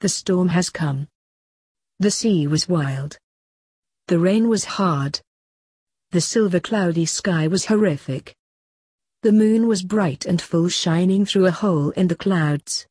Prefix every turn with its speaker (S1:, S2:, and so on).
S1: The storm has come. The sea was wild. The rain was hard. The silver cloudy sky was horrific. The moon was bright and full shining through a hole in the clouds.